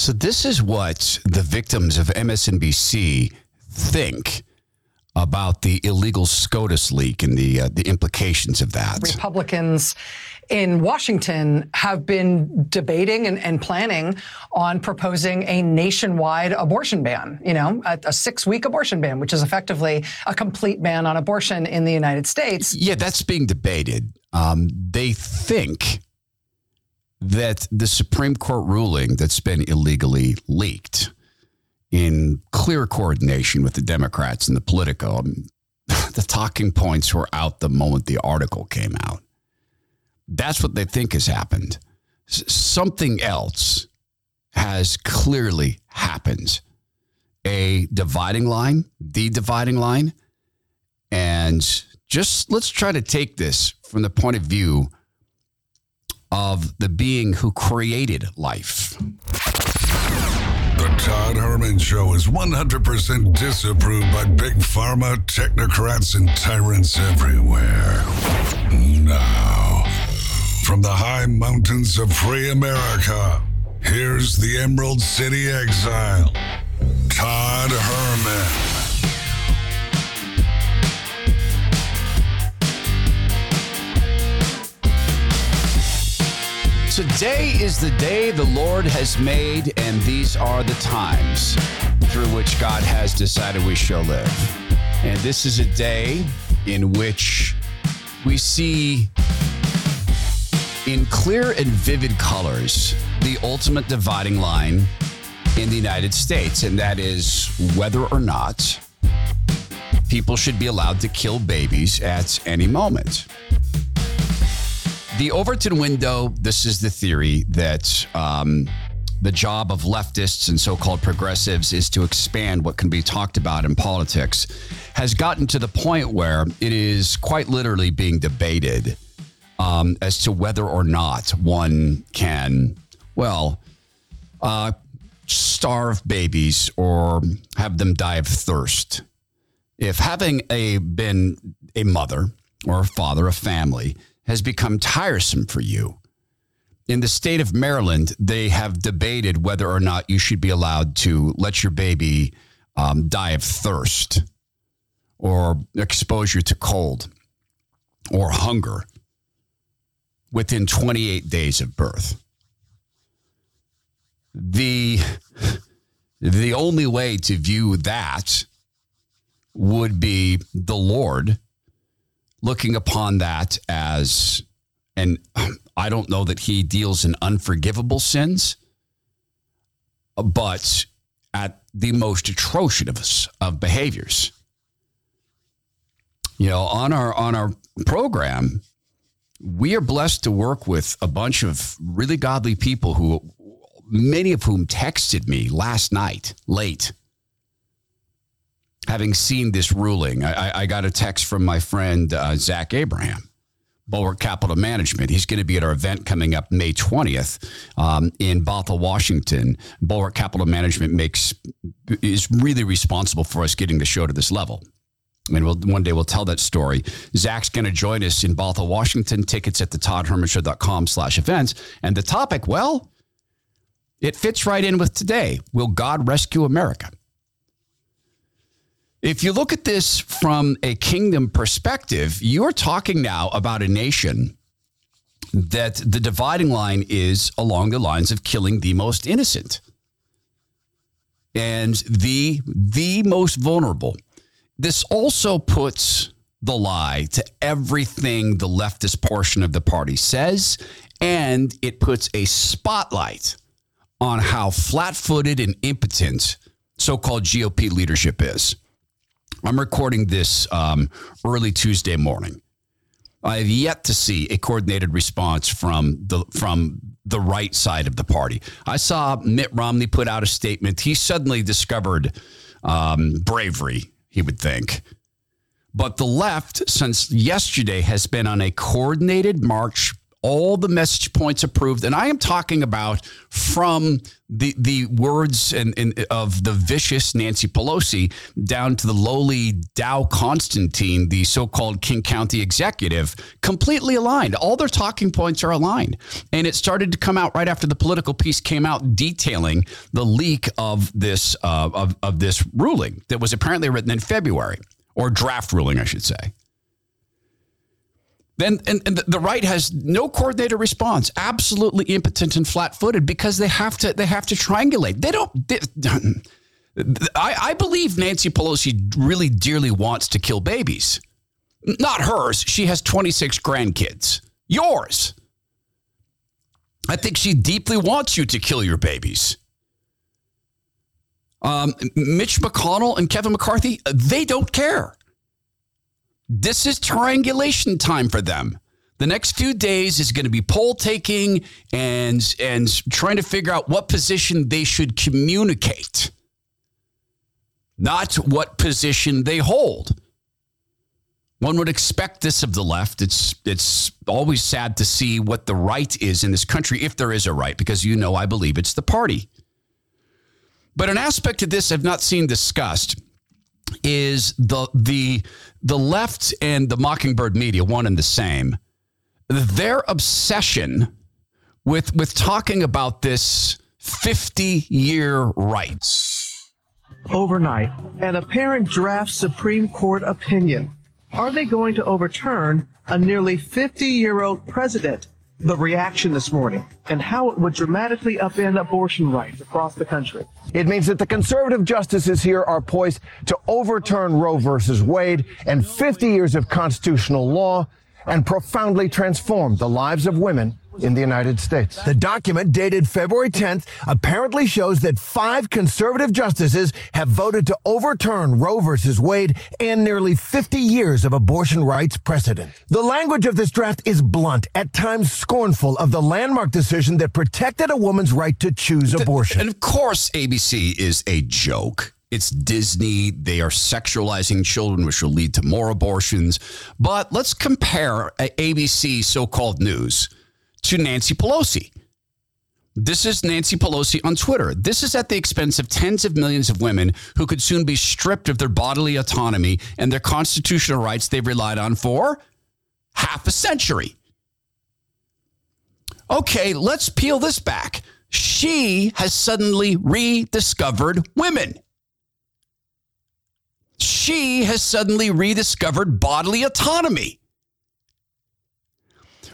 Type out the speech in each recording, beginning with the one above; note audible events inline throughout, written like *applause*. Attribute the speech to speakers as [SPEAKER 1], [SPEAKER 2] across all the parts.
[SPEAKER 1] So this is what the victims of MSNBC think about the illegal SCOTUS leak and the uh, the implications of that.
[SPEAKER 2] Republicans in Washington have been debating and, and planning on proposing a nationwide abortion ban. You know, a, a six-week abortion ban, which is effectively a complete ban on abortion in the United States.
[SPEAKER 1] Yeah, that's being debated. Um, they think that the Supreme Court ruling that's been illegally leaked in clear coordination with the Democrats and the Politico. Um, *laughs* the talking points were out the moment the article came out. That's what they think has happened. S- something else has clearly happened. A dividing line, the dividing line. And just let's try to take this from the point of view of the being who created life.
[SPEAKER 3] The Todd Herman Show is 100% disapproved by big pharma, technocrats, and tyrants everywhere. Now, from the high mountains of free America, here's the Emerald City Exile, Todd Herman.
[SPEAKER 1] Today is the day the Lord has made, and these are the times through which God has decided we shall live. And this is a day in which we see in clear and vivid colors the ultimate dividing line in the United States, and that is whether or not people should be allowed to kill babies at any moment. The Overton window, this is the theory that um, the job of leftists and so called progressives is to expand what can be talked about in politics, has gotten to the point where it is quite literally being debated um, as to whether or not one can, well, uh, starve babies or have them die of thirst. If having a been a mother or a father, a family, has become tiresome for you. In the state of Maryland, they have debated whether or not you should be allowed to let your baby um, die of thirst or exposure to cold or hunger within 28 days of birth. The, the only way to view that would be the Lord looking upon that as, and I don't know that he deals in unforgivable sins, but at the most atrocious of behaviors. You know, on our on our program, we are blessed to work with a bunch of really godly people who many of whom texted me last night late having seen this ruling, I, I got a text from my friend uh, Zach Abraham. Bulwark Capital Management. He's going to be at our event coming up May 20th um, in Bothell, Washington. Bulwark Capital Management makes is really responsible for us getting the show to this level. And we'll, one day we'll tell that story. Zach's going to join us in Bothell, Washington. Tickets at the toddhermanshow.com slash events. And the topic, well, it fits right in with today. Will God rescue America? If you look at this from a kingdom perspective, you're talking now about a nation that the dividing line is along the lines of killing the most innocent and the the most vulnerable. This also puts the lie to everything the leftist portion of the party says, and it puts a spotlight on how flat-footed and impotent so-called GOP leadership is. I'm recording this um, early Tuesday morning. I have yet to see a coordinated response from the from the right side of the party. I saw Mitt Romney put out a statement. He suddenly discovered um, bravery. He would think, but the left, since yesterday, has been on a coordinated march all the message points approved. And I am talking about from the the words and, and of the vicious Nancy Pelosi down to the lowly Dow Constantine, the so-called King County executive, completely aligned. All their talking points are aligned. And it started to come out right after the Politico piece came out detailing the leak of this uh, of, of this ruling that was apparently written in February or draft ruling, I should say. Then and, and the right has no coordinated response, absolutely impotent and flat-footed because they have to they have to triangulate. They don't. They, *laughs* I, I believe Nancy Pelosi really dearly wants to kill babies. Not hers. She has 26 grandkids. Yours. I think she deeply wants you to kill your babies. Um, Mitch McConnell and Kevin McCarthy, they don't care. This is triangulation time for them. The next few days is going to be poll taking and and trying to figure out what position they should communicate. Not what position they hold. One would expect this of the left. It's it's always sad to see what the right is in this country if there is a right because you know I believe it's the party. But an aspect of this I've not seen discussed is the the the left and the Mockingbird media, one and the same, their obsession with with talking about this 50 year rights.
[SPEAKER 4] Overnight, an apparent draft Supreme Court opinion. Are they going to overturn a nearly 50 year old president the reaction this morning and how it would dramatically upend abortion rights across the country.
[SPEAKER 5] It means that the conservative justices here are poised to overturn Roe versus Wade and 50 years of constitutional law and profoundly transform the lives of women in the United States.
[SPEAKER 6] The document dated February 10th apparently shows that five conservative justices have voted to overturn Roe v. Wade and nearly 50 years of abortion rights precedent. The language of this draft is blunt, at times scornful of the landmark decision that protected a woman's right to choose abortion.
[SPEAKER 1] And of course, ABC is a joke. It's Disney. They are sexualizing children, which will lead to more abortions. But let's compare ABC so called news to Nancy Pelosi. This is Nancy Pelosi on Twitter. This is at the expense of tens of millions of women who could soon be stripped of their bodily autonomy and their constitutional rights they've relied on for half a century. Okay, let's peel this back. She has suddenly rediscovered women. She has suddenly rediscovered bodily autonomy.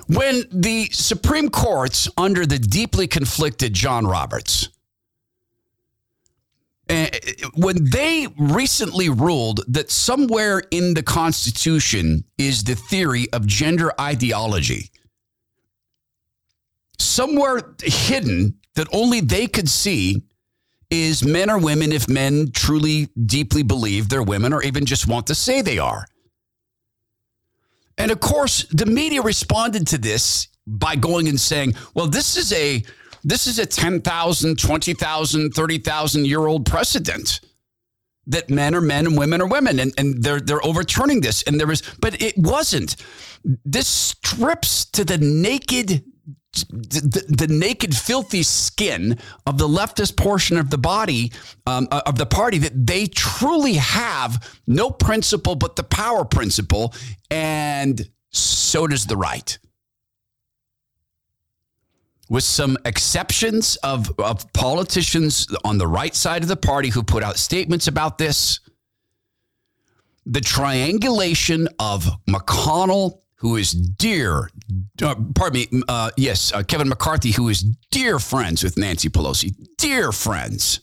[SPEAKER 1] When the Supreme Court's under the deeply conflicted John Roberts, uh, when they recently ruled that somewhere in the Constitution is the theory of gender ideology, somewhere hidden that only they could see is men or women if men truly deeply believe they're women or even just want to say they are. And of course, the media responded to this by going and saying, well, this is a this is a 10,000, 20,000, 30,000 year old precedent that men are men and women are women. And, and they're they're overturning this. And there was but it wasn't. This strips to the naked the, the, naked, filthy skin of the leftist portion of the body um, uh, of the party that they truly have no principle but the power principle, and so does the right. With some exceptions of, of politicians on the right side of the party who put out statements about this, the triangulation of McConnell, who is dear, uh, pardon me, uh, yes, uh, Kevin McCarthy, who is dear friends with Nancy Pelosi, dear friends,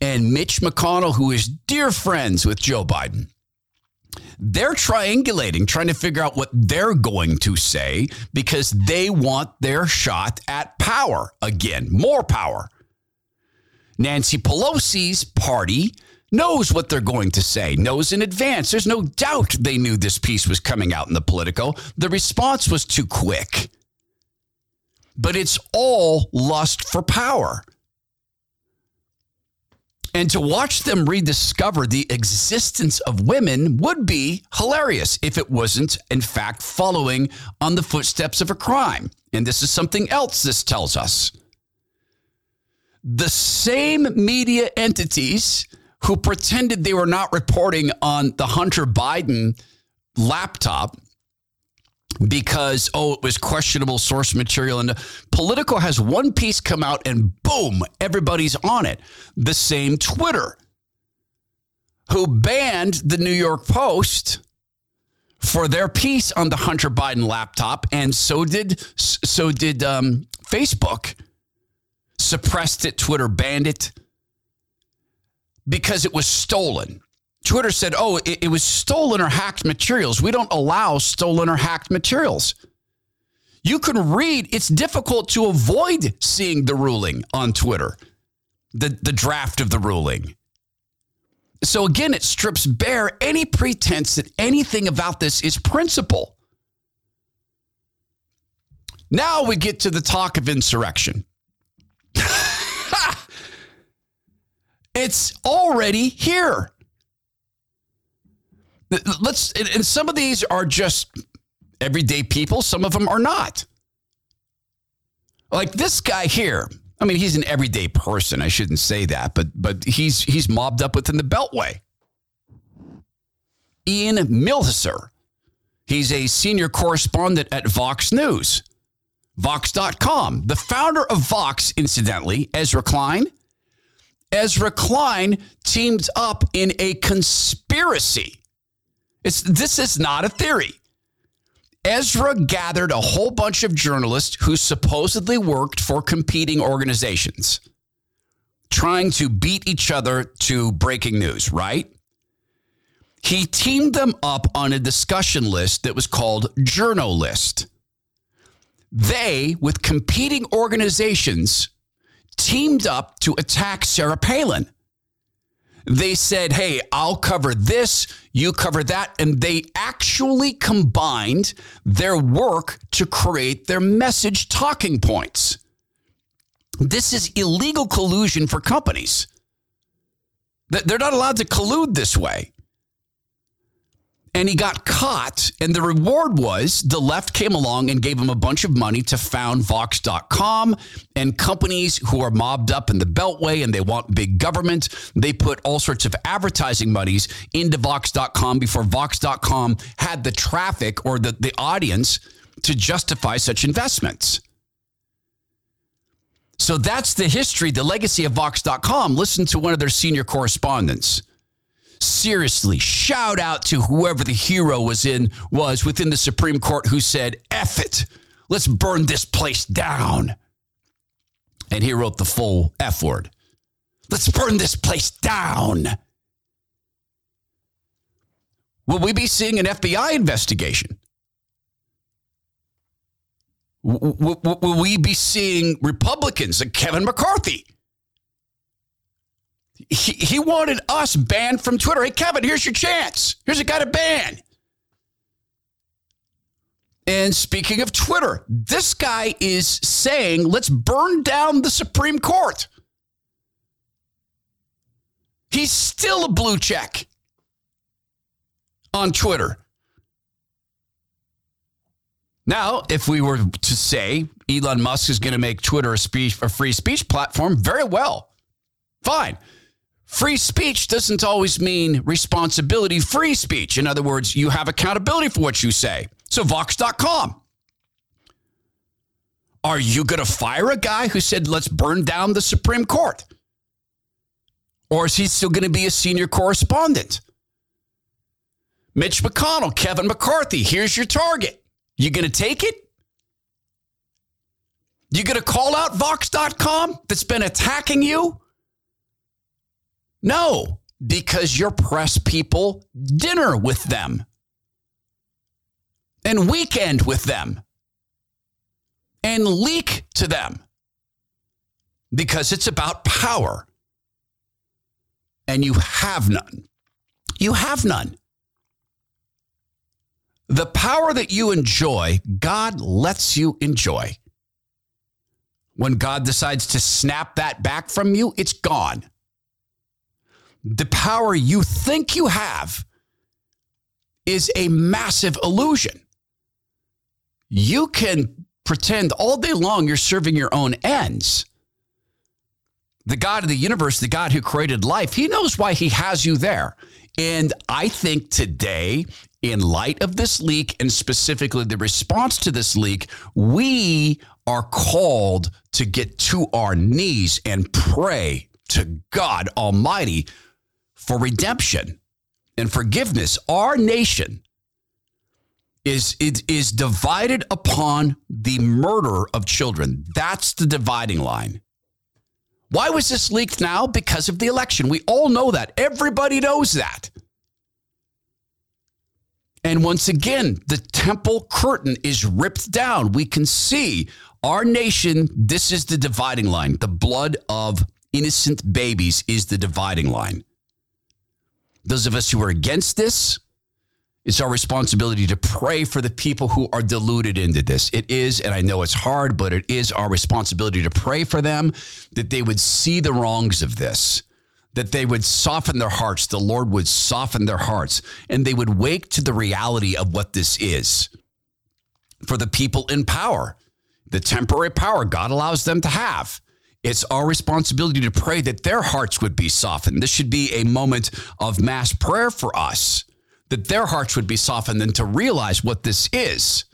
[SPEAKER 1] and Mitch McConnell, who is dear friends with Joe Biden. They're triangulating, trying to figure out what they're going to say because they want their shot at power again, more power. Nancy Pelosi's party knows what they're going to say, knows in advance. There's no doubt they knew this piece was coming out in the Politico. The response was too quick. But it's all lust for power. And to watch them rediscover the existence of women would be hilarious if it wasn't, in fact, following on the footsteps of a crime. And this is something else this tells us. The same media entities who pretended they were not reporting on the Hunter Biden laptop because oh it was questionable source material. And politico has one piece come out and boom everybody's on it. The same twitter who banned the new york post for their piece on the hunter biden laptop. And so did so did um, facebook. Suppressed it twitter banned it because it was stolen Twitter said, oh, it, it, was stolen or hacked materials. We don't allow stolen or hacked materials. You can read, it's difficult to avoid seeing the ruling on Twitter, the, the draft of the ruling. So again, it strips bare any pretense that anything about this is principle. Now we get to the talk of insurrection. *laughs* it's already here. Let's and some of these are just everyday people. Some of them are not. Like this guy here. I mean he's an everyday person. I shouldn't say that but but he's he's mobbed up within the beltway. Ian Millhiser. he's a senior correspondent at vox news. Vox.com the founder of vox incidentally ezra klein ezra klein teamed up in a conspiracy it's, this is not a theory. Ezra gathered a whole bunch of journalists who supposedly worked for competing organizations, trying to beat each other to breaking news, right? He teamed them up on a discussion list that was called Journal List. They, with competing organizations, teamed up to attack Sarah Palin they said, hey, I'll cover this, you cover that. And they actually combined their work to create their message talking points. This is illegal collusion for companies. They're not allowed to collude this way and he got caught. And the reward was the left came along and gave him a bunch of money to found Vox.com and companies who are mobbed up in the Beltway and they want big government. They put all sorts of advertising monies into Vox.com before Vox.com had the traffic or the, the audience to justify such investments. So that's the history, the legacy of Vox.com. Listen to one of their senior correspondents seriously, shout out to whoever the hero was in was within the Supreme Court who said, F it, let's burn this place down. And he wrote the full F word. Let's burn this place down. Will we be seeing an FBI investigation? Will we be seeing Republicans like Kevin McCarthy he, he wanted us banned from Twitter. Hey, Kevin, here's your chance. Here's a guy to ban. And speaking of Twitter, this guy is saying, let's burn down the Supreme Court. He's still a blue check on Twitter. Now, if we were to say Elon Musk is going to make Twitter a, speech, a free speech platform, very well. Fine. Free speech doesn't always mean responsibility free speech. In other words, you have accountability for what you say. So, Vox.com. Are you going to fire a guy who said, let's burn down the Supreme Court? Or is he still going to be a senior correspondent? Mitch McConnell, Kevin McCarthy, here's your target. You going to take it? You going to call out Vox.com that's been attacking you? No, because your press people dinner with them and weekend with them and leak to them because it's about power. And you have none. You have none. The power that you enjoy, God lets you enjoy. When God decides to snap that back from you, it's gone. The power you think you have is a massive illusion. You can pretend all day long you're serving your own ends. The God of the universe, the God who created life, he knows why he has you there. And I think today, in light of this leak and specifically the response to this leak, we are called to get to our knees and pray to God Almighty for redemption and forgiveness. Our nation is it is divided upon the murder of children. That's the dividing line. Why was this leaked now? Because of the election. We all know that. Everybody knows that. And once again, the temple curtain is ripped down. We can see our nation, this is the dividing line. The blood of innocent babies is the dividing line. Those of us who are against this, it's our responsibility to pray for the people who are deluded into this. It is, and I know it's hard, but it is our responsibility to pray for them that they would see the wrongs of this, that they would soften their hearts. The Lord would soften their hearts, and they would wake to the reality of what this is for the people in power, the temporary power God allows them to have. It's our responsibility to pray that their hearts would be softened. This should be a moment of mass prayer for us, that their hearts would be softened and to realize what this is.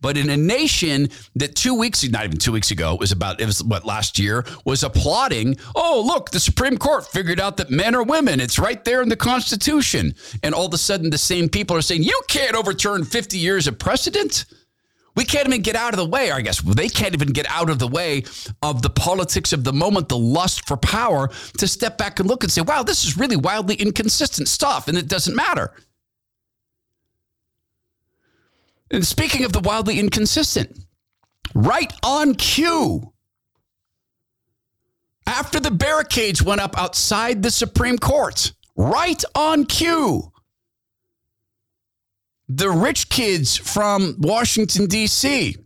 [SPEAKER 1] But in a nation that two weeks, not even two weeks ago, it was about, it was what last year, was applauding, oh, look, the Supreme Court figured out that men are women. It's right there in the Constitution. And all of a sudden, the same people are saying, you can't overturn 50 years of precedent. We can't even get out of the way, I guess. They can't even get out of the way of the politics of the moment, the lust for power, to step back and look and say, wow, this is really wildly inconsistent stuff, and it doesn't matter. And speaking of the wildly inconsistent, right on cue, after the barricades went up outside the Supreme Court, right on cue, the rich kids from Washington, D.C.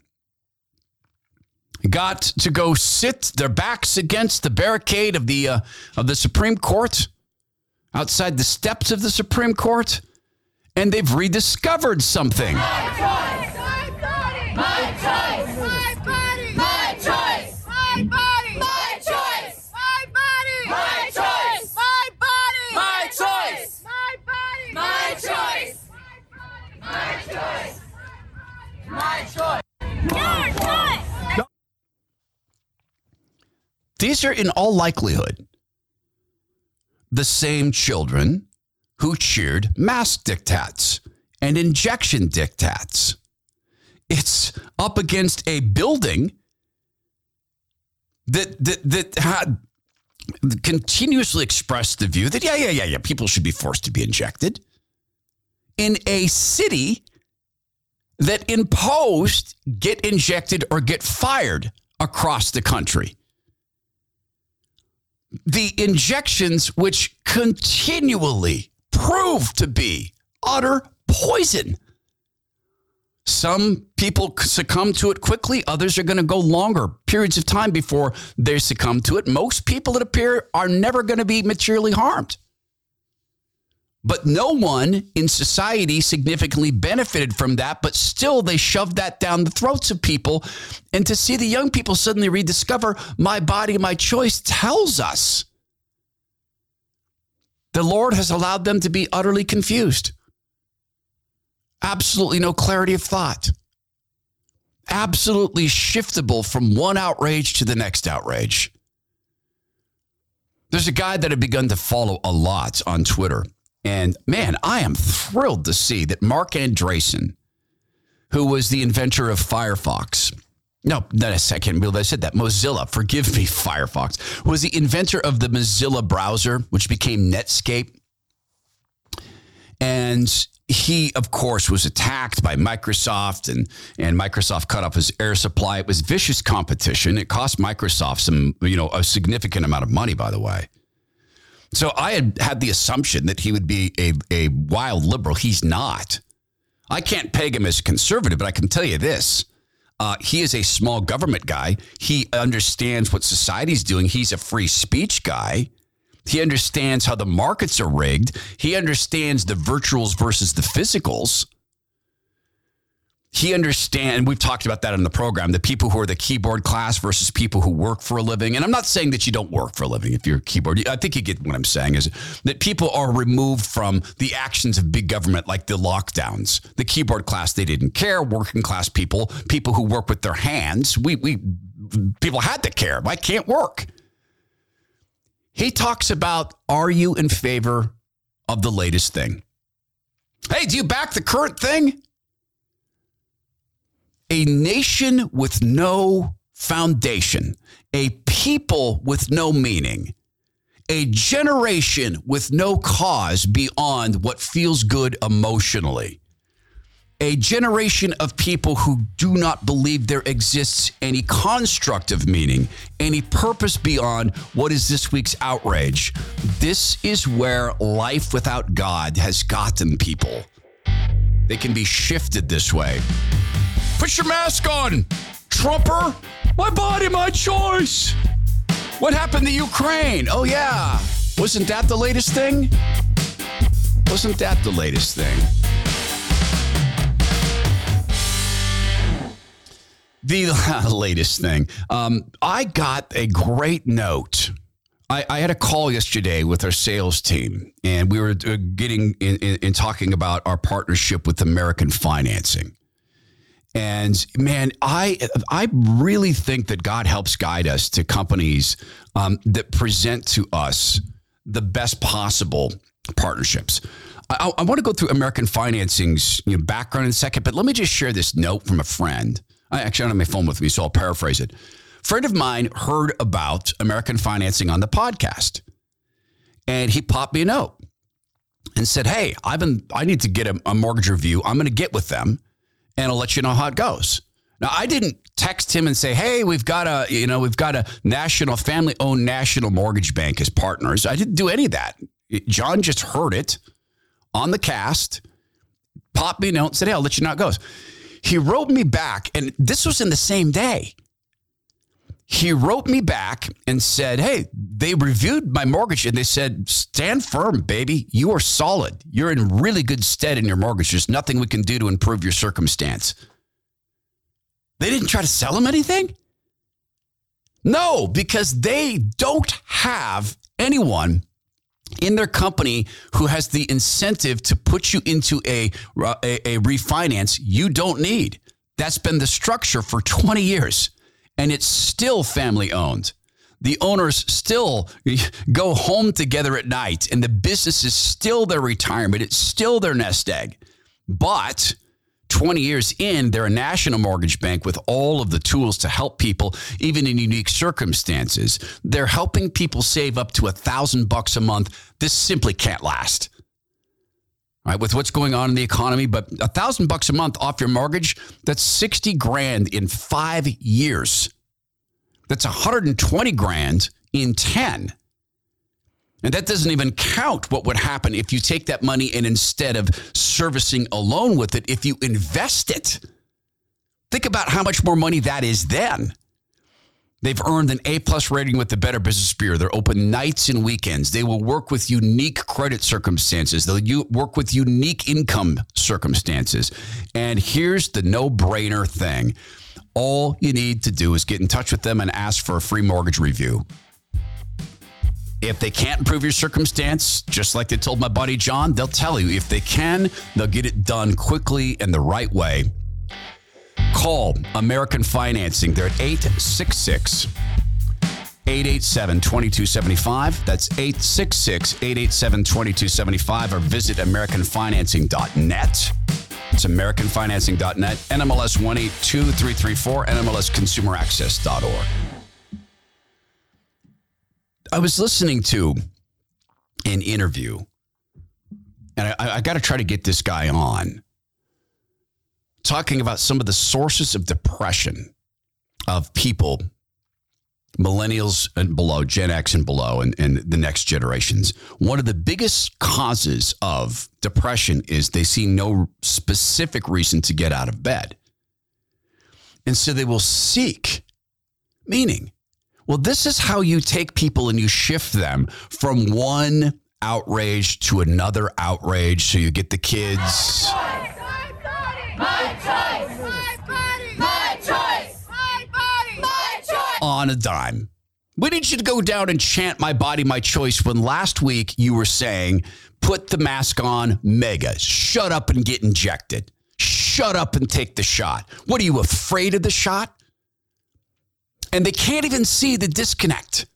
[SPEAKER 1] got to go sit their backs against the barricade of the, uh, of the Supreme Court, outside the steps of the Supreme Court, and they've rediscovered something.
[SPEAKER 7] My choice. My body. My choice. My body. My choice. My body. My choice. My body. My choice. My body. My choice. My body. My choice. My choice. My choice. Your choice.
[SPEAKER 1] These are, in all likelihood, the same children who cheered mask diktats and injection diktats. It's up against a building that that that had continuously expressed the view that yeah yeah yeah yeah people should be forced to be injected in a city that imposed get injected or get fired across the country the injections which continually prove to be utter poison. Some people succumb to it quickly, others are going to go longer periods of time before they succumb to it. Most people, it appear, are never going to be materially harmed. But no one in society significantly benefited from that, but still they shoved that down the throats of people. And to see the young people suddenly rediscover my body, my choice tells us the Lord has allowed them to be utterly confused. Absolutely no clarity of thought. Absolutely shiftable from one outrage to the next outrage. There's a guy that I've begun to follow a lot on Twitter. And man, I am thrilled to see that Marc Andreessen, who was the inventor of Firefox, no, not a second. I said that. Mozilla, forgive me, *laughs* Firefox, was the inventor of the Mozilla browser, which became Netscape. And he, of course, was attacked by Microsoft, and, and Microsoft cut off his air supply. It was vicious competition. It cost Microsoft some, you know, a significant amount of money, by the way. So I had had the assumption that he would be a, a wild liberal. He's not. I can't peg him as a conservative, but I can tell you this uh, he is a small government guy. He understands what society's doing. He's a free speech guy. He understands how the markets are rigged. He understands the virtuals versus the physicals. He understands, we've talked about that in the program, the people who are the keyboard class versus people who work for a living. And I'm not saying that you don't work for a living if you're a keyboard. I think you get what I'm saying is that people are removed from the actions of big government like the lockdowns. The keyboard class, they didn't care. Working class people, people who work with their hands, we, we people had to care. I can't work. He talks about are you in favor of the latest thing? Hey, do you back the current thing? A nation with no foundation, a people with no meaning, a generation with no cause beyond what feels good emotionally a generation of people who do not believe there exists any construct of meaning, any purpose beyond what is this week's outrage. This is where life without God has gotten people. They can be shifted this way. Put your mask on, Trumper. My body, my choice. What happened to Ukraine? Oh, yeah. Wasn't that the latest thing? Wasn't that the latest thing? The *laughs* latest thing. Um, I got a great note. I, I, had a call yesterday with our sales team, and we were uh, getting in, in, in talking about our partnership with American Financing. And man, I I really think that God helps guide us to companies um, that present to us the best possible partnerships. I, I want to go through American Financing's you know, background in a second, but let me just share this note from a friend. I actually don't have my phone with me, so I'll paraphrase it. Friend of mine heard about American financing on the podcast, and he popped me a note and said, "Hey, I've been I need to get a, a mortgage review. I'm going to get with them, and I'll let you know how it goes." Now, I didn't text him and say, "Hey, we've got a you know we've got a national family-owned national mortgage bank as partners." I didn't do any of that. John just heard it on the cast, popped me a note, and said, "Hey, I'll let you know how it goes." He wrote me back, and this was in the same day. He wrote me back and said, Hey, they reviewed my mortgage and they said, Stand firm, baby. You are solid. You're in really good stead in your mortgage. There's nothing we can do to improve your circumstance. They didn't try to sell him anything? No, because they don't have anyone in their company who has the incentive to put you into a, a, a, refinance you don't need. That's been the structure for 20 years, and it's still family owned. The owners still *laughs* go home together at night, and the business is still their retirement. It's still their nest egg. But 20 years in, they're a national mortgage bank with all of the tools to help people, even in unique circumstances. They're helping people save up to a thousand bucks a month. This simply can't last. Right, with what's going on in the economy, but a thousand bucks a month off your mortgage, that's 60 grand in five years. That's 120 grand in 10. And that doesn't even count what would happen if you take that money and instead of servicing a loan with it, if you invest it. Think about how much more money that is then. They've earned an A plus rating with the Better Business Bureau. They're open nights and weekends. They will work with unique credit circumstances. They'll work with unique income circumstances. And here's the no brainer thing all you need to do is get in touch with them and ask for a free mortgage review. If they can't improve your circumstance, just like they told my buddy John, they'll tell you. If they can, they'll get it done quickly and the right way. Call American Financing. They're at 866 887 2275. That's 866 887 2275 or visit AmericanFinancing.net. It's AmericanFinancing.net, NMLS 182334, NMLSConsumerAccess.org. I was listening to an interview, and I, I got to try to get this guy on talking about some of the sources of depression of people, millennials and below, Gen X and below, and, and the next generations. One of the biggest causes of depression is they see no specific reason to get out of bed. And so they will seek meaning. Well, this is how you take people and you shift them from one outrage to another outrage. So you get the kids.
[SPEAKER 7] My choice. My body, my choice. My body, my choice.
[SPEAKER 1] on a dime. We need you to go down and chant My Body, My Choice when last week you were saying, put the mask on, MAGA, shut up and get injected. Shut up and take the shot. What are you afraid of the shot? And they can't even see the disconnect.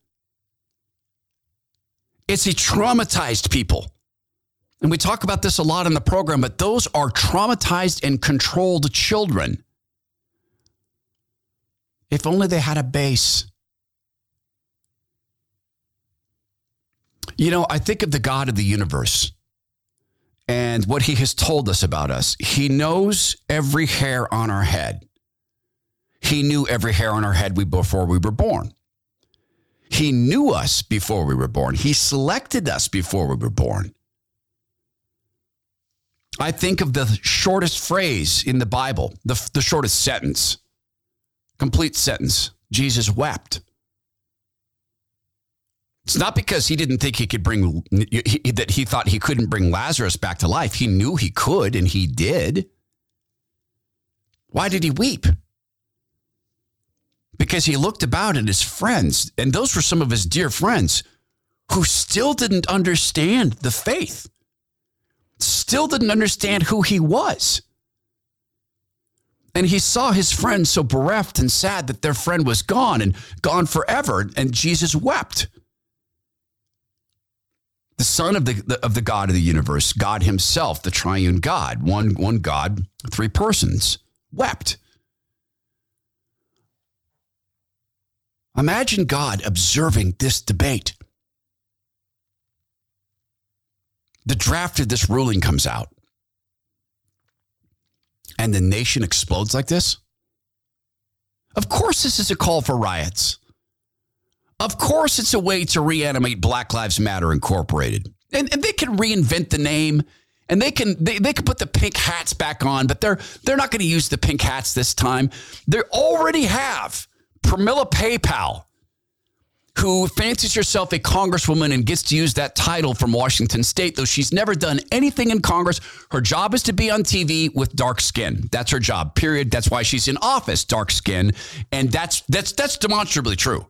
[SPEAKER 1] It's a traumatized people. And we talk about this a lot in the program, but those are traumatized and controlled children. If only they had a base. You know, I think of the God of the universe and what he has told us about us. He knows every hair on our head. He knew every hair on our head before we were born. He knew us before we were born. He selected us before we were born. I think of the shortest phrase in the Bible, the, the shortest sentence, complete sentence. Jesus wept. It's not because he didn't think he could bring, he, that he thought he couldn't bring Lazarus back to life. He knew he could, and he did. Why did he weep? Because he looked about at his friends, and those were some of his dear friends who still didn't understand the faith, still didn't understand who he was. And he saw his friends so bereft and sad that their friend was gone and gone forever, and Jesus wept. The son of the, the, of the god of the universe god himself the triune god one one god three persons wept. Imagine god observing this debate the draft of this ruling comes out and the nation explodes like this of course this is a call for riots of course, it's a way to reanimate Black Lives Matter Incorporated. And, and they can reinvent the name and they can they, they can put the pink hats back on, but they're they're not going to use the pink hats this time. They already have Pramila Jayapal, who fancies herself a congresswoman and gets to use that title from Washington State, though she's never done anything in Congress. Her job is to be on TV with dark skin. That's her job. Period. That's why she's in office, dark skin, and that's that's that's demonstrably true.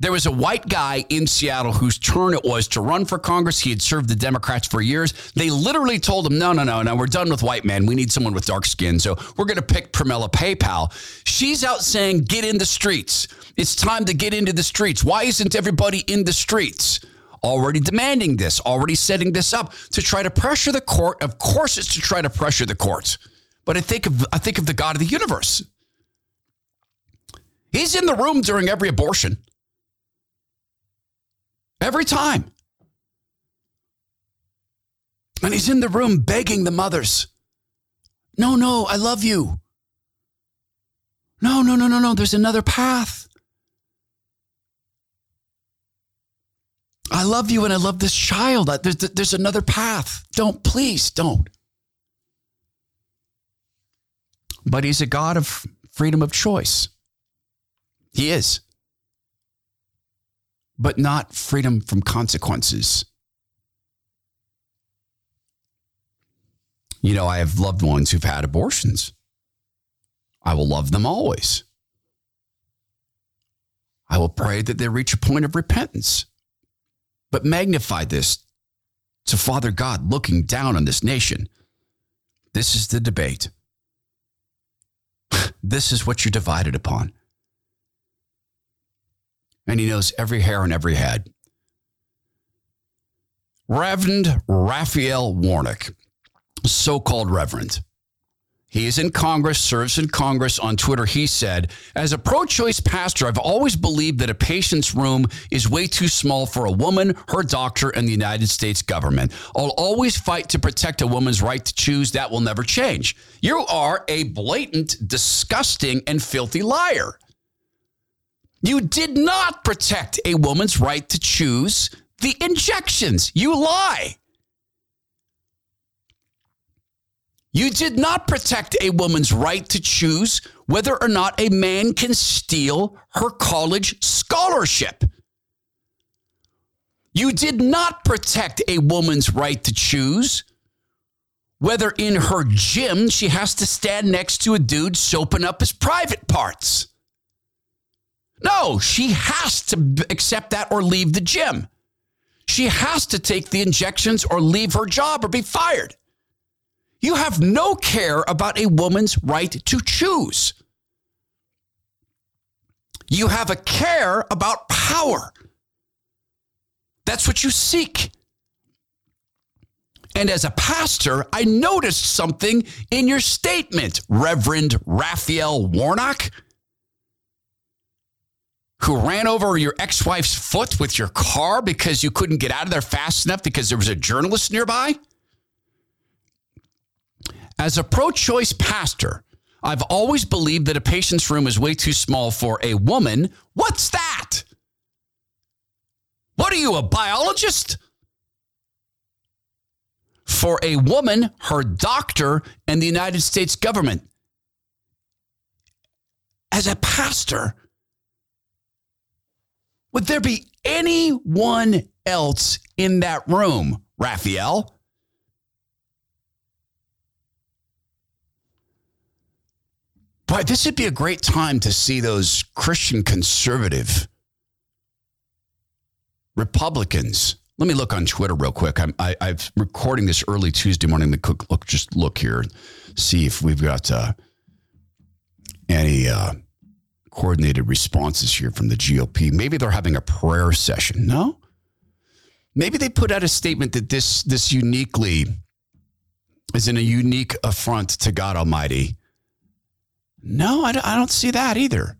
[SPEAKER 1] There was a white guy in Seattle whose turn it was to run for Congress. He had served the Democrats for years. They literally told him, no, no, no, no, we're done with white men. We need someone with dark skin. So we're going to pick Pramila Jayapal. She's out saying, get in the streets. It's time to get into the streets. Why isn't everybody in the streets? Already demanding this, already setting this up to try to pressure the court. Of course, it's to try to pressure the courts. But I think of I think of the God of the universe. He's in the room during every abortion. Every time. And he's in the room begging the mothers, No, no, I love you. No, no, no, no, no, there's another path. I love you and I love this child. There's, there's another path. Don't, please, don't. But he's a God of freedom of choice. He is but not freedom from consequences. You know, I have loved ones who've had abortions. I will love them always. I will pray that they reach a point of repentance. But magnify this to Father God looking down on this nation. This is the debate. *laughs* this is what you're divided upon and he knows every hair on every head. Reverend Raphael Warnock, so called Reverend. He is in Congress, serves in Congress. On Twitter, he said, As a pro choice pastor, I've always believed that a patient's room is way too small for a woman, her doctor, and the United States government. I'll always fight to protect a woman's right to choose. That will never change. You are a blatant, disgusting, and filthy liar. You did not protect a woman's right to choose the injections. You lie. You did not protect a woman's right to choose whether or not a man can steal her college scholarship. You did not protect a woman's right to choose whether in her gym she has to stand next to a dude soaping up his private parts. No, she has to accept that or leave the gym. She has to take the injections or leave her job or be fired. You have no care about a woman's right to choose. You have a care about power. That's what you seek. And as a pastor, I noticed something in your statement, Reverend Raphael Warnock, who ran over your ex wife's foot with your car because you couldn't get out of there fast enough because there was a journalist nearby. As a pro choice pastor, I've always believed that a patient's room is way too small for a woman. What's that? What are you, a biologist? For a woman, her doctor, and the United States government. As a pastor, would there be anyone else in that room, Raphael? Boy, this would be a great time to see those Christian conservative Republicans. Let me look on Twitter real quick. I'm I, am recording this early Tuesday morning. The cook look just look here, see if we've got uh, any uh, coordinated responses here from the GOP. Maybe they're having a prayer session. No, maybe they put out a statement that this this uniquely is in a unique affront to God Almighty. No, I, I don't see that either.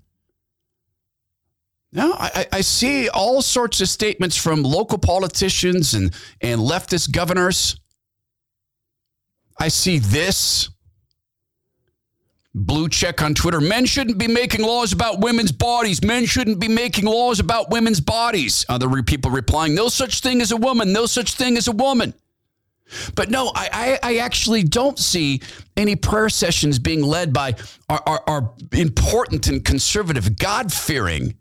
[SPEAKER 1] No, I, I see all sorts of statements from local politicians and, and leftist governors. I see this blue check on Twitter. Men shouldn't be making laws about women's bodies. Men shouldn't be making laws about women's bodies. Other people replying, no such thing as a woman, no such thing as a woman. But no, I, I, I, actually don't see any prayer sessions being led by our, our, our important and conservative, God fearing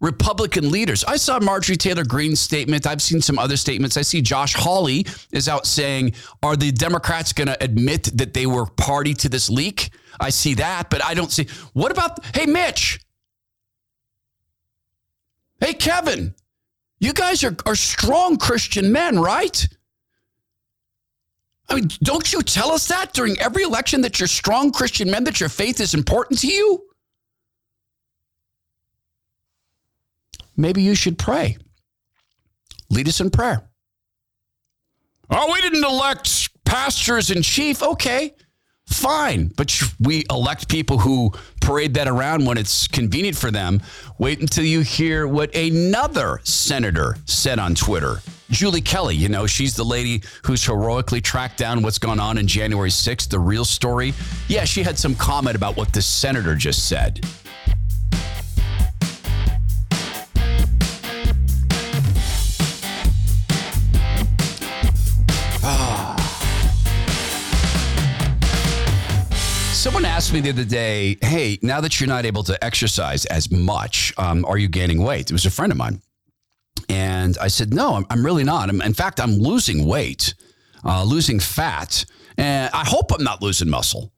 [SPEAKER 1] Republican leaders. I saw Marjorie Taylor Greene's statement. I've seen some other statements. I see Josh Hawley is out saying, Are the Democrats going to admit that they were party to this leak? I see that, but I don't see. What about, hey, Mitch? Hey, Kevin, you guys are, are strong Christian men, right? I mean, don't you tell us that during every election that you're strong Christian men, that your faith is important to you? Maybe you should pray. Lead us in prayer. Oh, we didn't elect pastors in chief. Okay, fine. But we elect people who parade that around when it's convenient for them. Wait until you hear what another senator said on Twitter. Julie Kelly, you know, she's the lady who's heroically tracked down what's gone on in January 6th, the real story. Yeah, she had some comment about what the senator just said. Someone asked me the other day, hey, now that you're not able to exercise as much, um, are you gaining weight? It was a friend of mine. And I said, no, I'm, I'm really not. I'm, in fact, I'm losing weight, uh, losing fat. And I hope I'm not losing muscle.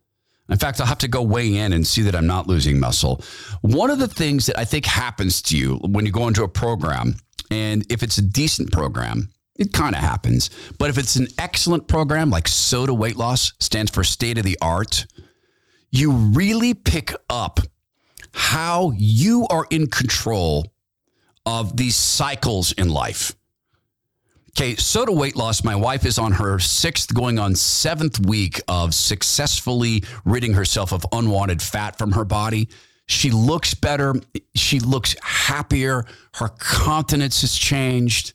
[SPEAKER 1] In fact, I'll have to go weigh in and see that I'm not losing muscle. One of the things that I think happens to you when you go into a program, and if it's a decent program, it kind of happens. But if it's an excellent program like SOTA Weight Loss, stands for state of the art, you really pick up how you are in control of these cycles in life. Okay, SOTA weight loss. My wife is on her sixth, going on seventh week of successfully ridding herself of unwanted fat from her body. She looks better. She looks happier. Her countenance has changed.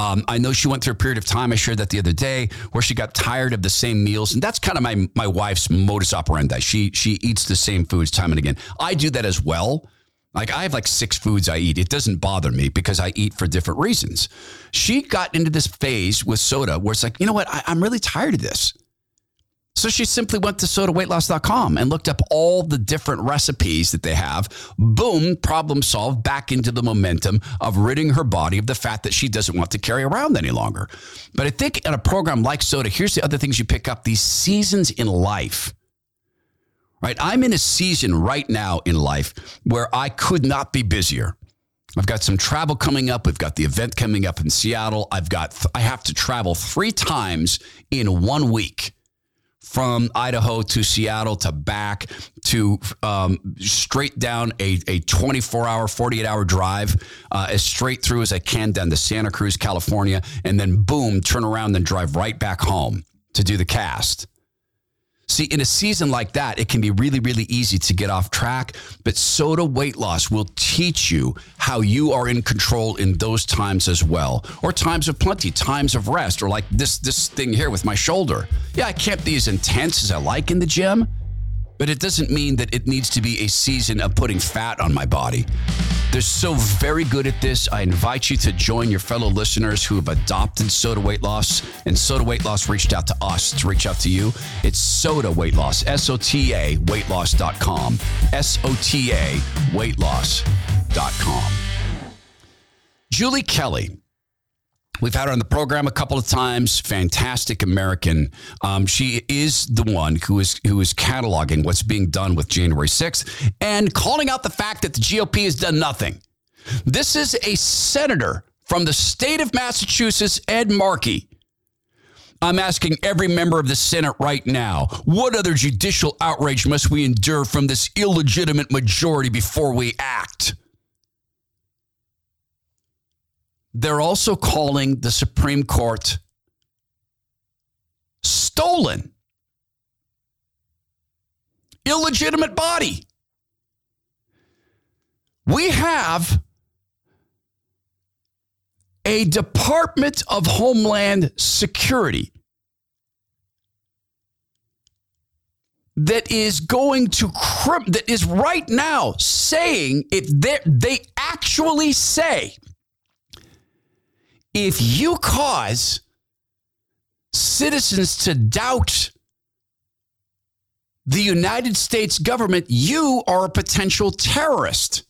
[SPEAKER 1] Um, I know she went through a period of time. I shared that the other day where she got tired of the same meals, and that's kind of my my wife's modus operandi. She she eats the same foods time and again. I do that as well. Like I have like six foods I eat. It doesn't bother me because I eat for different reasons. She got into this phase with SOTA where it's like, you know what? I, I'm really tired of this. So she simply went to sotaweightloss.com and looked up all the different recipes that they have. Boom, problem solved, back into the momentum of ridding her body of the fat that she doesn't want to carry around any longer. But I think in a program like SOTA, here's the other things you pick up these seasons in life. Right? I'm in a season right now in life where I could not be busier. I've got some travel coming up. We've got the event coming up in Seattle. I've got I have to travel 3 times in 1 week from Idaho to Seattle to back to um, straight down a, a 24 hour, 48 hour drive uh, as straight through as I can down to Santa Cruz, California, and then boom, turn around and drive right back home to do the cast. See, in a season like that, it can be really, really easy to get off track. But SOTA Weight Loss will teach you how you are in control in those times as well, or times of plenty, times of rest, or like this this thing here with my shoulder. Yeah, I can't be as intense as I like in the gym, but it doesn't mean that it needs to be a season of putting fat on my body. They're so very good at this. I invite you to join your fellow listeners who have adopted SOTA Weight Loss. And SOTA Weight Loss reached out to us to reach out to you. It's SOTA Weight Loss, S O T A weightloss.com. S O T A weightloss.com. Julie Kelly We've had her on the program a couple of times. Fantastic American. Um, she is the one who is who is cataloging what's being done with January 6th and calling out the fact that the GOP has done nothing. This is a senator from the state of Massachusetts, Ed Markey. I'm asking every member of the Senate right now what other judicial outrage must we endure from this illegitimate majority before we act? They're also calling the Supreme Court stolen, illegitimate body. We have a Department of Homeland Security that is going to that is right now saying if they they actually say if you cause citizens to doubt the United States government, you are a potential terrorist.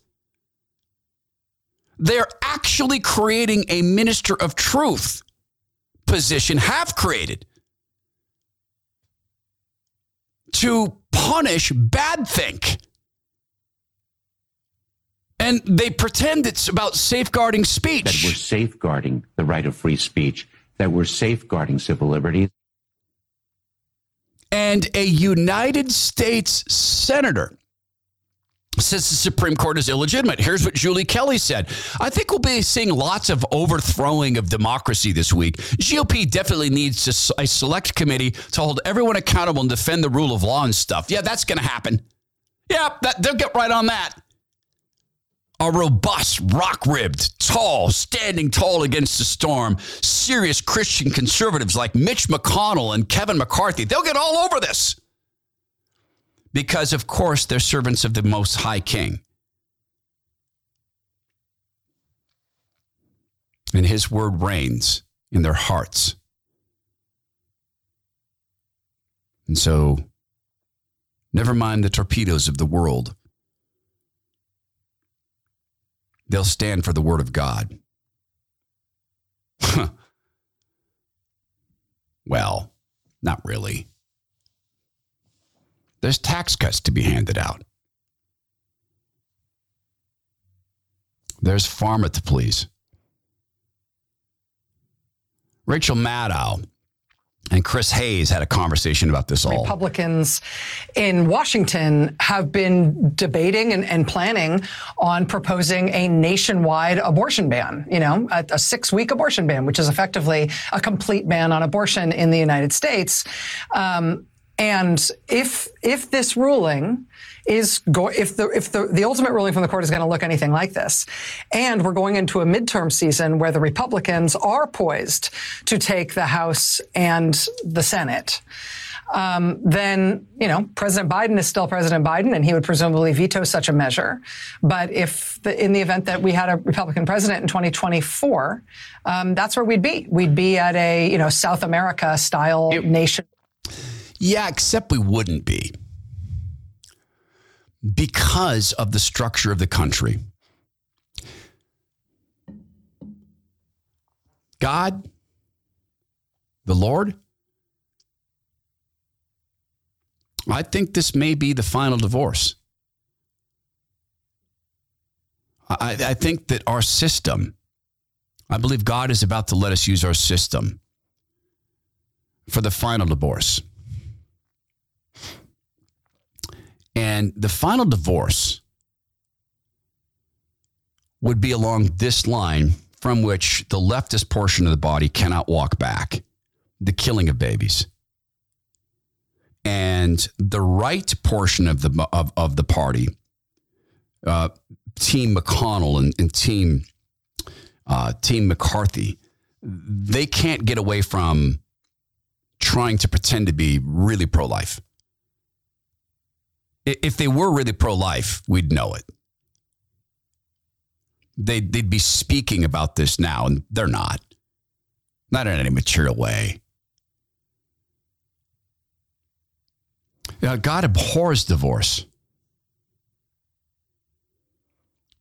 [SPEAKER 1] They're actually creating a minister of truth position, have created to punish bad think. And they pretend it's about safeguarding speech.
[SPEAKER 8] That we're safeguarding the right of free speech, that we're safeguarding civil liberties.
[SPEAKER 1] And a United States senator says the Supreme Court is illegitimate. Here's what Julie Kelly said. I think we'll be seeing lots of overthrowing of democracy this week. GOP definitely needs to, a select committee to hold everyone accountable and defend the rule of law and stuff. Yeah, that's going to happen. Yeah, that, they'll get right on that a robust, rock ribbed, tall, standing tall against the storm, serious Christian conservatives like Mitch McConnell and Kevin McCarthy. They'll get all over this. Because, of course, they're servants of the Most High King. And his word reigns in their hearts. And so, never mind the torpedoes of the world they'll stand for the word of God. well, not really. There's tax cuts to be handed out. There's pharma to please. Rachel Maddow and Chris Hayes had a conversation about this all.
[SPEAKER 2] Republicans in Washington have been debating and, and planning on proposing a nationwide abortion ban, you know, a, a six week abortion ban, which is effectively a complete ban on abortion in the United States. Um, and if if this ruling is go- if the if the, the ultimate ruling from the court is going to look anything like this, and we're going into a midterm season where the Republicans are poised to take the House and the Senate. Um, then you know President Biden is still President Biden, and he would presumably veto such a measure. But if the, in the event that we had a Republican president in 2024, um, that's where we'd be. We'd be at a you know South America style
[SPEAKER 1] it,
[SPEAKER 2] nation.
[SPEAKER 1] Yeah, except we wouldn't be because of the structure of the country. God, the Lord, I think this may be the final divorce. I, I think that our system, I believe God is about to let us use our system for the final divorce. And the final divorce would be along this line from which the leftist portion of the body cannot walk back the killing of babies. And the right portion of the, of, of the party, uh, Team McConnell and, and Team, uh, Team McCarthy, they can't get away from trying to pretend to be really pro life. If they were really pro life, we'd know it. They'd, they'd be speaking about this now, and they're not. Not in any material way. You know, God abhors divorce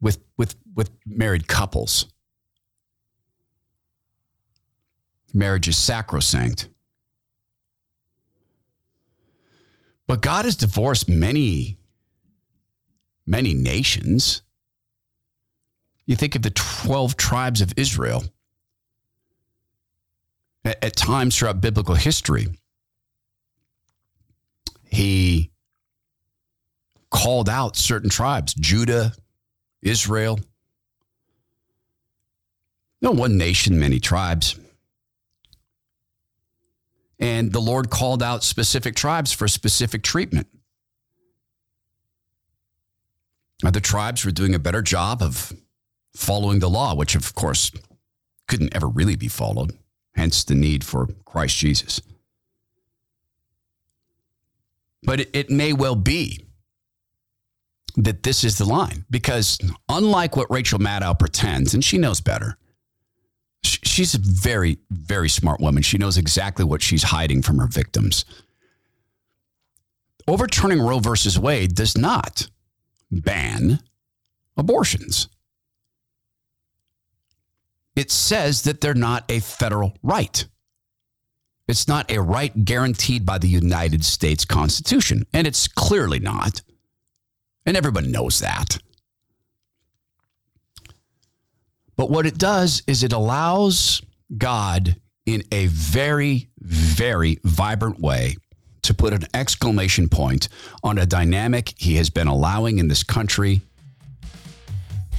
[SPEAKER 1] with, with, with married couples. Marriage is sacrosanct. But God has divorced many, many nations. You think of the 12 tribes of Israel. At, at times throughout biblical history, he called out certain tribes Judah, Israel. No one nation, many tribes. And the Lord called out specific tribes for specific treatment. Other tribes were doing a better job of following the law, which of course couldn't ever really be followed, hence the need for Christ Jesus. But it, may well be that this is the line because unlike what Rachel Maddow pretends, and she knows better, she's a very, very smart woman. She knows exactly what she's hiding from her victims. Overturning Roe versus Wade does not ban abortions. It says that they're not a federal right. It's not a right guaranteed by the United States Constitution, and it's clearly not. And everyone knows that. But what it does is it allows God in a very, very vibrant way to put an exclamation point on a dynamic he has been allowing in this country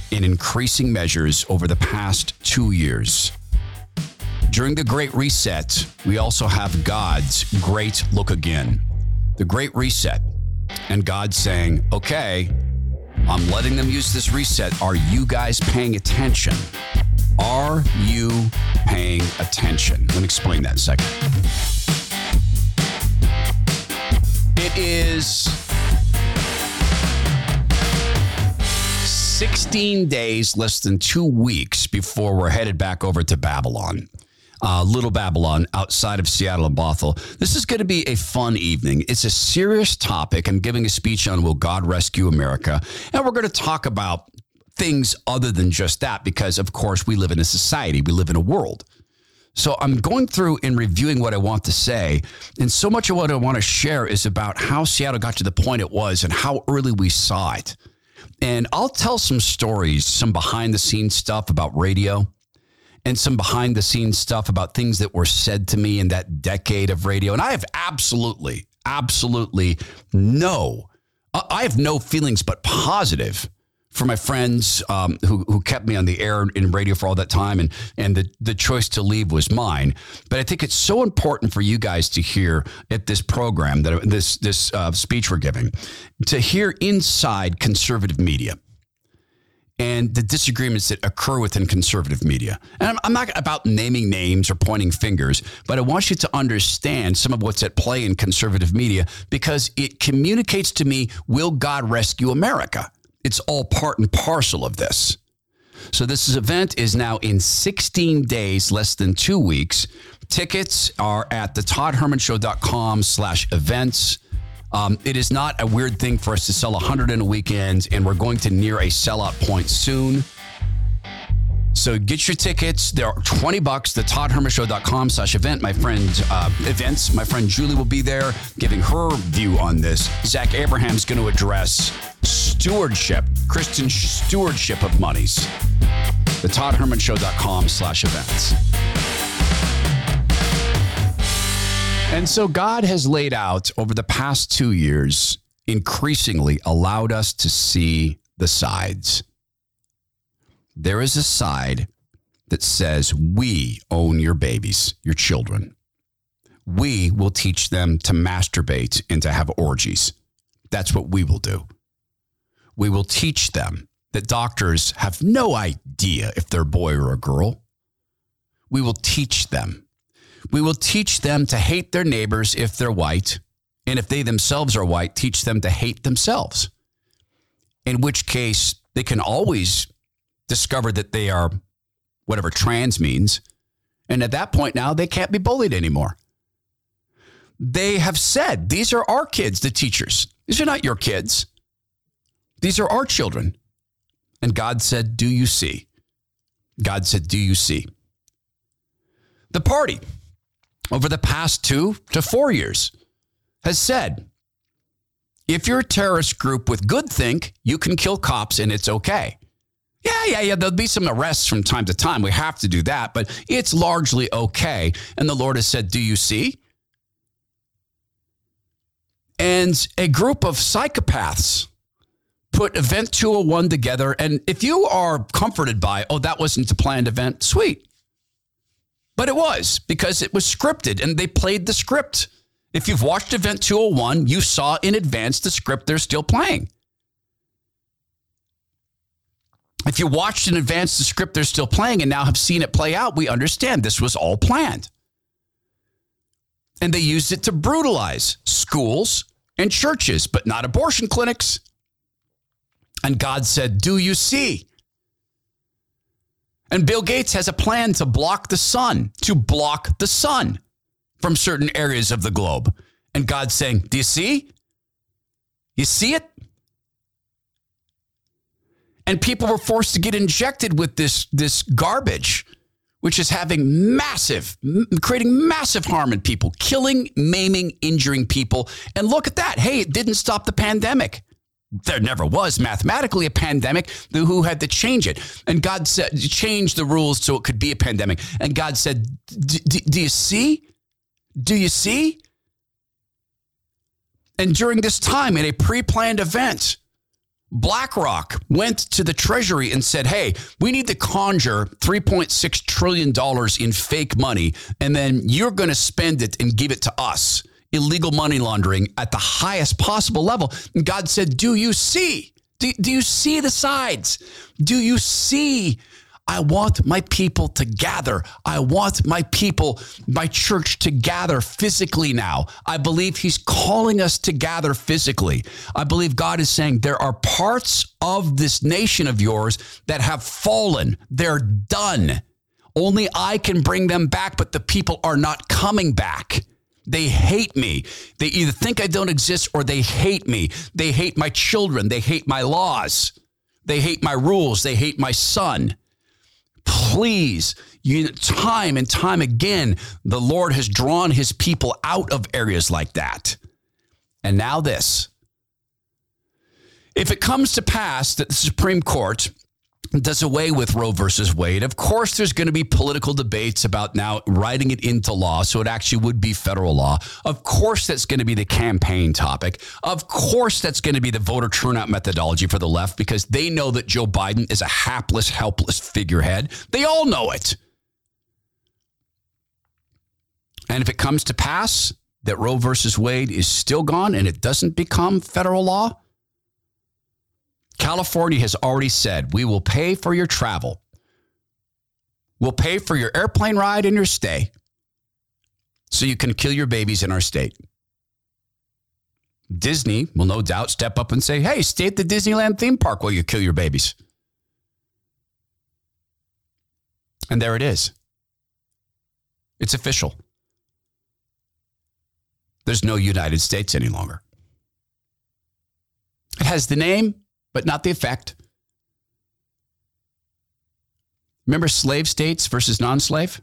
[SPEAKER 1] in increasing measures over the past two years. During the Great Reset, we also have God's Great Look Again. The Great Reset, and God saying, okay, I'm letting them use this reset. Are you guys paying attention? Are you paying attention? Let me explain that in a second. It is 16 days, less than two weeks before we're headed back over to Babylon uh, Little Babylon outside of Seattle and Bothell. This is going to be a fun evening. It's a serious topic. I'm giving a speech on Will God Rescue America? And we're going to talk about things other than just that because, of course, we live in a society, we live in a world. So I'm going through and reviewing what I want to say. And so much of what I want to share is about how Seattle got to the point it was and how early we saw it. And I'll tell some stories, some behind the scenes stuff about radio and some behind the scenes stuff about things that were said to me in that decade of radio. And I have absolutely, absolutely no, I have no feelings but positive for my friends um, who, who kept me on the air in radio for all that time and, and the, the choice to leave was mine. But I think it's so important for you guys to hear at this program that this, this uh, speech we're giving, to hear inside conservative media and the disagreements that occur within conservative media. And I'm, I'm, not about naming names or pointing fingers, but I want you to understand some of what's at play in conservative media because it communicates to me will God rescue America? It's all part and parcel of this. So this event is now in 16 days, less than two weeks, Tickets are at the slash events. Um, it is not a weird thing for us to sell 100 in a weekend, and we're going to near a sellout point soon. So get your tickets. They're 20 bucks. The ToddHermanShow.com slash event. My friend, uh, events, my friend Julie will be there giving her view on this. Zach Abraham's going to address stewardship, Christian stewardship of monies. The ToddHermanShow.com slash events. And so God has laid out over the past two years, increasingly allowed us to see the sides. There is a side that says, We own your babies, your children. We will teach them to masturbate and to have orgies. That's what we will do. We will teach them that doctors have no idea if they're a boy or a girl. We will teach them we will teach them to hate their neighbors if they're white, and if they themselves are white, teach them to hate themselves. In which case, they can always discover that they are whatever trans means. And at that point now, they can't be bullied anymore. They have said, these are our kids, the teachers. These are not your kids. These are our children. And God said, Do you see? God said, Do you see? The party over the past two to four years has said if you're a terrorist group with good think, you can kill cops and it's okay. Yeah, yeah, yeah. There'll be some arrests from time to time. We have to do that, but it's largely okay. And the Lord has said, Do you see? And a group of psychopaths put Event 201 together. And if you are comforted by, oh, that wasn't a planned event, sweet. But it was because it was scripted and they played the script. If you've watched Event 201, you saw in advance the script they're still playing. If you watched in advance the script they're still playing and now have seen it play out, we understand this was all planned. And they used it to brutalize schools and churches, but not abortion clinics. And God said, Do you see? And Bill Gates has a plan to block the sun, to block the sun from certain areas of the globe. And God's saying, Do you see? You see it? And people were forced to get injected with this, this garbage, which is having massive, creating massive harm in people, killing, maiming, injuring people. And look at that. Hey, it didn't stop the pandemic there never was mathematically a pandemic who had to change it. And god said change the rules so it could be a pandemic. And god said do you see? Do you see? And during this time in a pre-planned event BlackRock went to the Treasury and said, Hey, we need to conjure $3.6 trillion in fake money, and then you're going to spend it and give it to us illegal money laundering at the highest possible level. And God said, Do you see? Do, do you see the sides? Do you see? I want my people to gather. I want my people, my church to gather physically now. I believe He's calling us to gather physically. I believe God is saying there are parts of this nation of yours that have fallen, they're done. Only I can bring them back, but the people are not coming back. They hate me. They either think I don't exist or they hate me. They hate my children. They hate my laws. They hate my rules. They hate my son. Please, you, time and time again, the Lord has drawn his people out of areas like that. And now, this. If it comes to pass that the Supreme Court does away with Roe versus Wade. Of course, there's going to be political debates about now writing it into law so it actually would be federal law. Of course, that's going to be the campaign topic. Of course, that's going to be the voter turnout methodology for the left because they know that Joe Biden is a hapless, helpless figurehead. They all know it. And if it comes to pass that Roe versus Wade is still gone and it doesn't become federal law, California has already said we will pay for your travel. We'll pay for your airplane ride and your stay so you can kill your babies in our state. Disney will no doubt step up and say, hey, stay at the Disneyland theme park while you kill your babies. And there it is. It's official. There's no United States any longer. It has the name, but not the effect. Remember slave states versus non slave?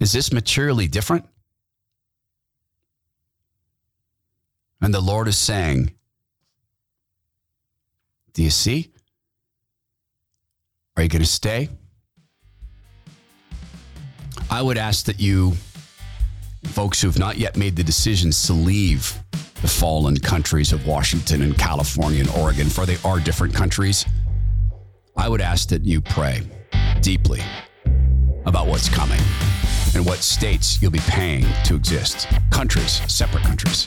[SPEAKER 1] Is this materially different? And the Lord is saying, Do you see? Are you going to stay? I would ask that you, folks who have not yet made the decisions to leave the fallen countries of Washington and California and Oregon, for they are different countries, I would ask that you pray deeply about what's coming and what states you'll be paying to exist. Countries, separate countries.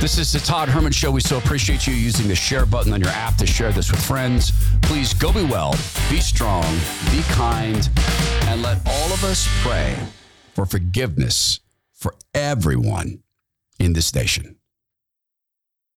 [SPEAKER 1] This is the Todd Herman Show. We so appreciate you using the share button on your app to share this with friends. Please go be well, be strong, be kind, and let all of us pray for forgiveness for everyone in this nation.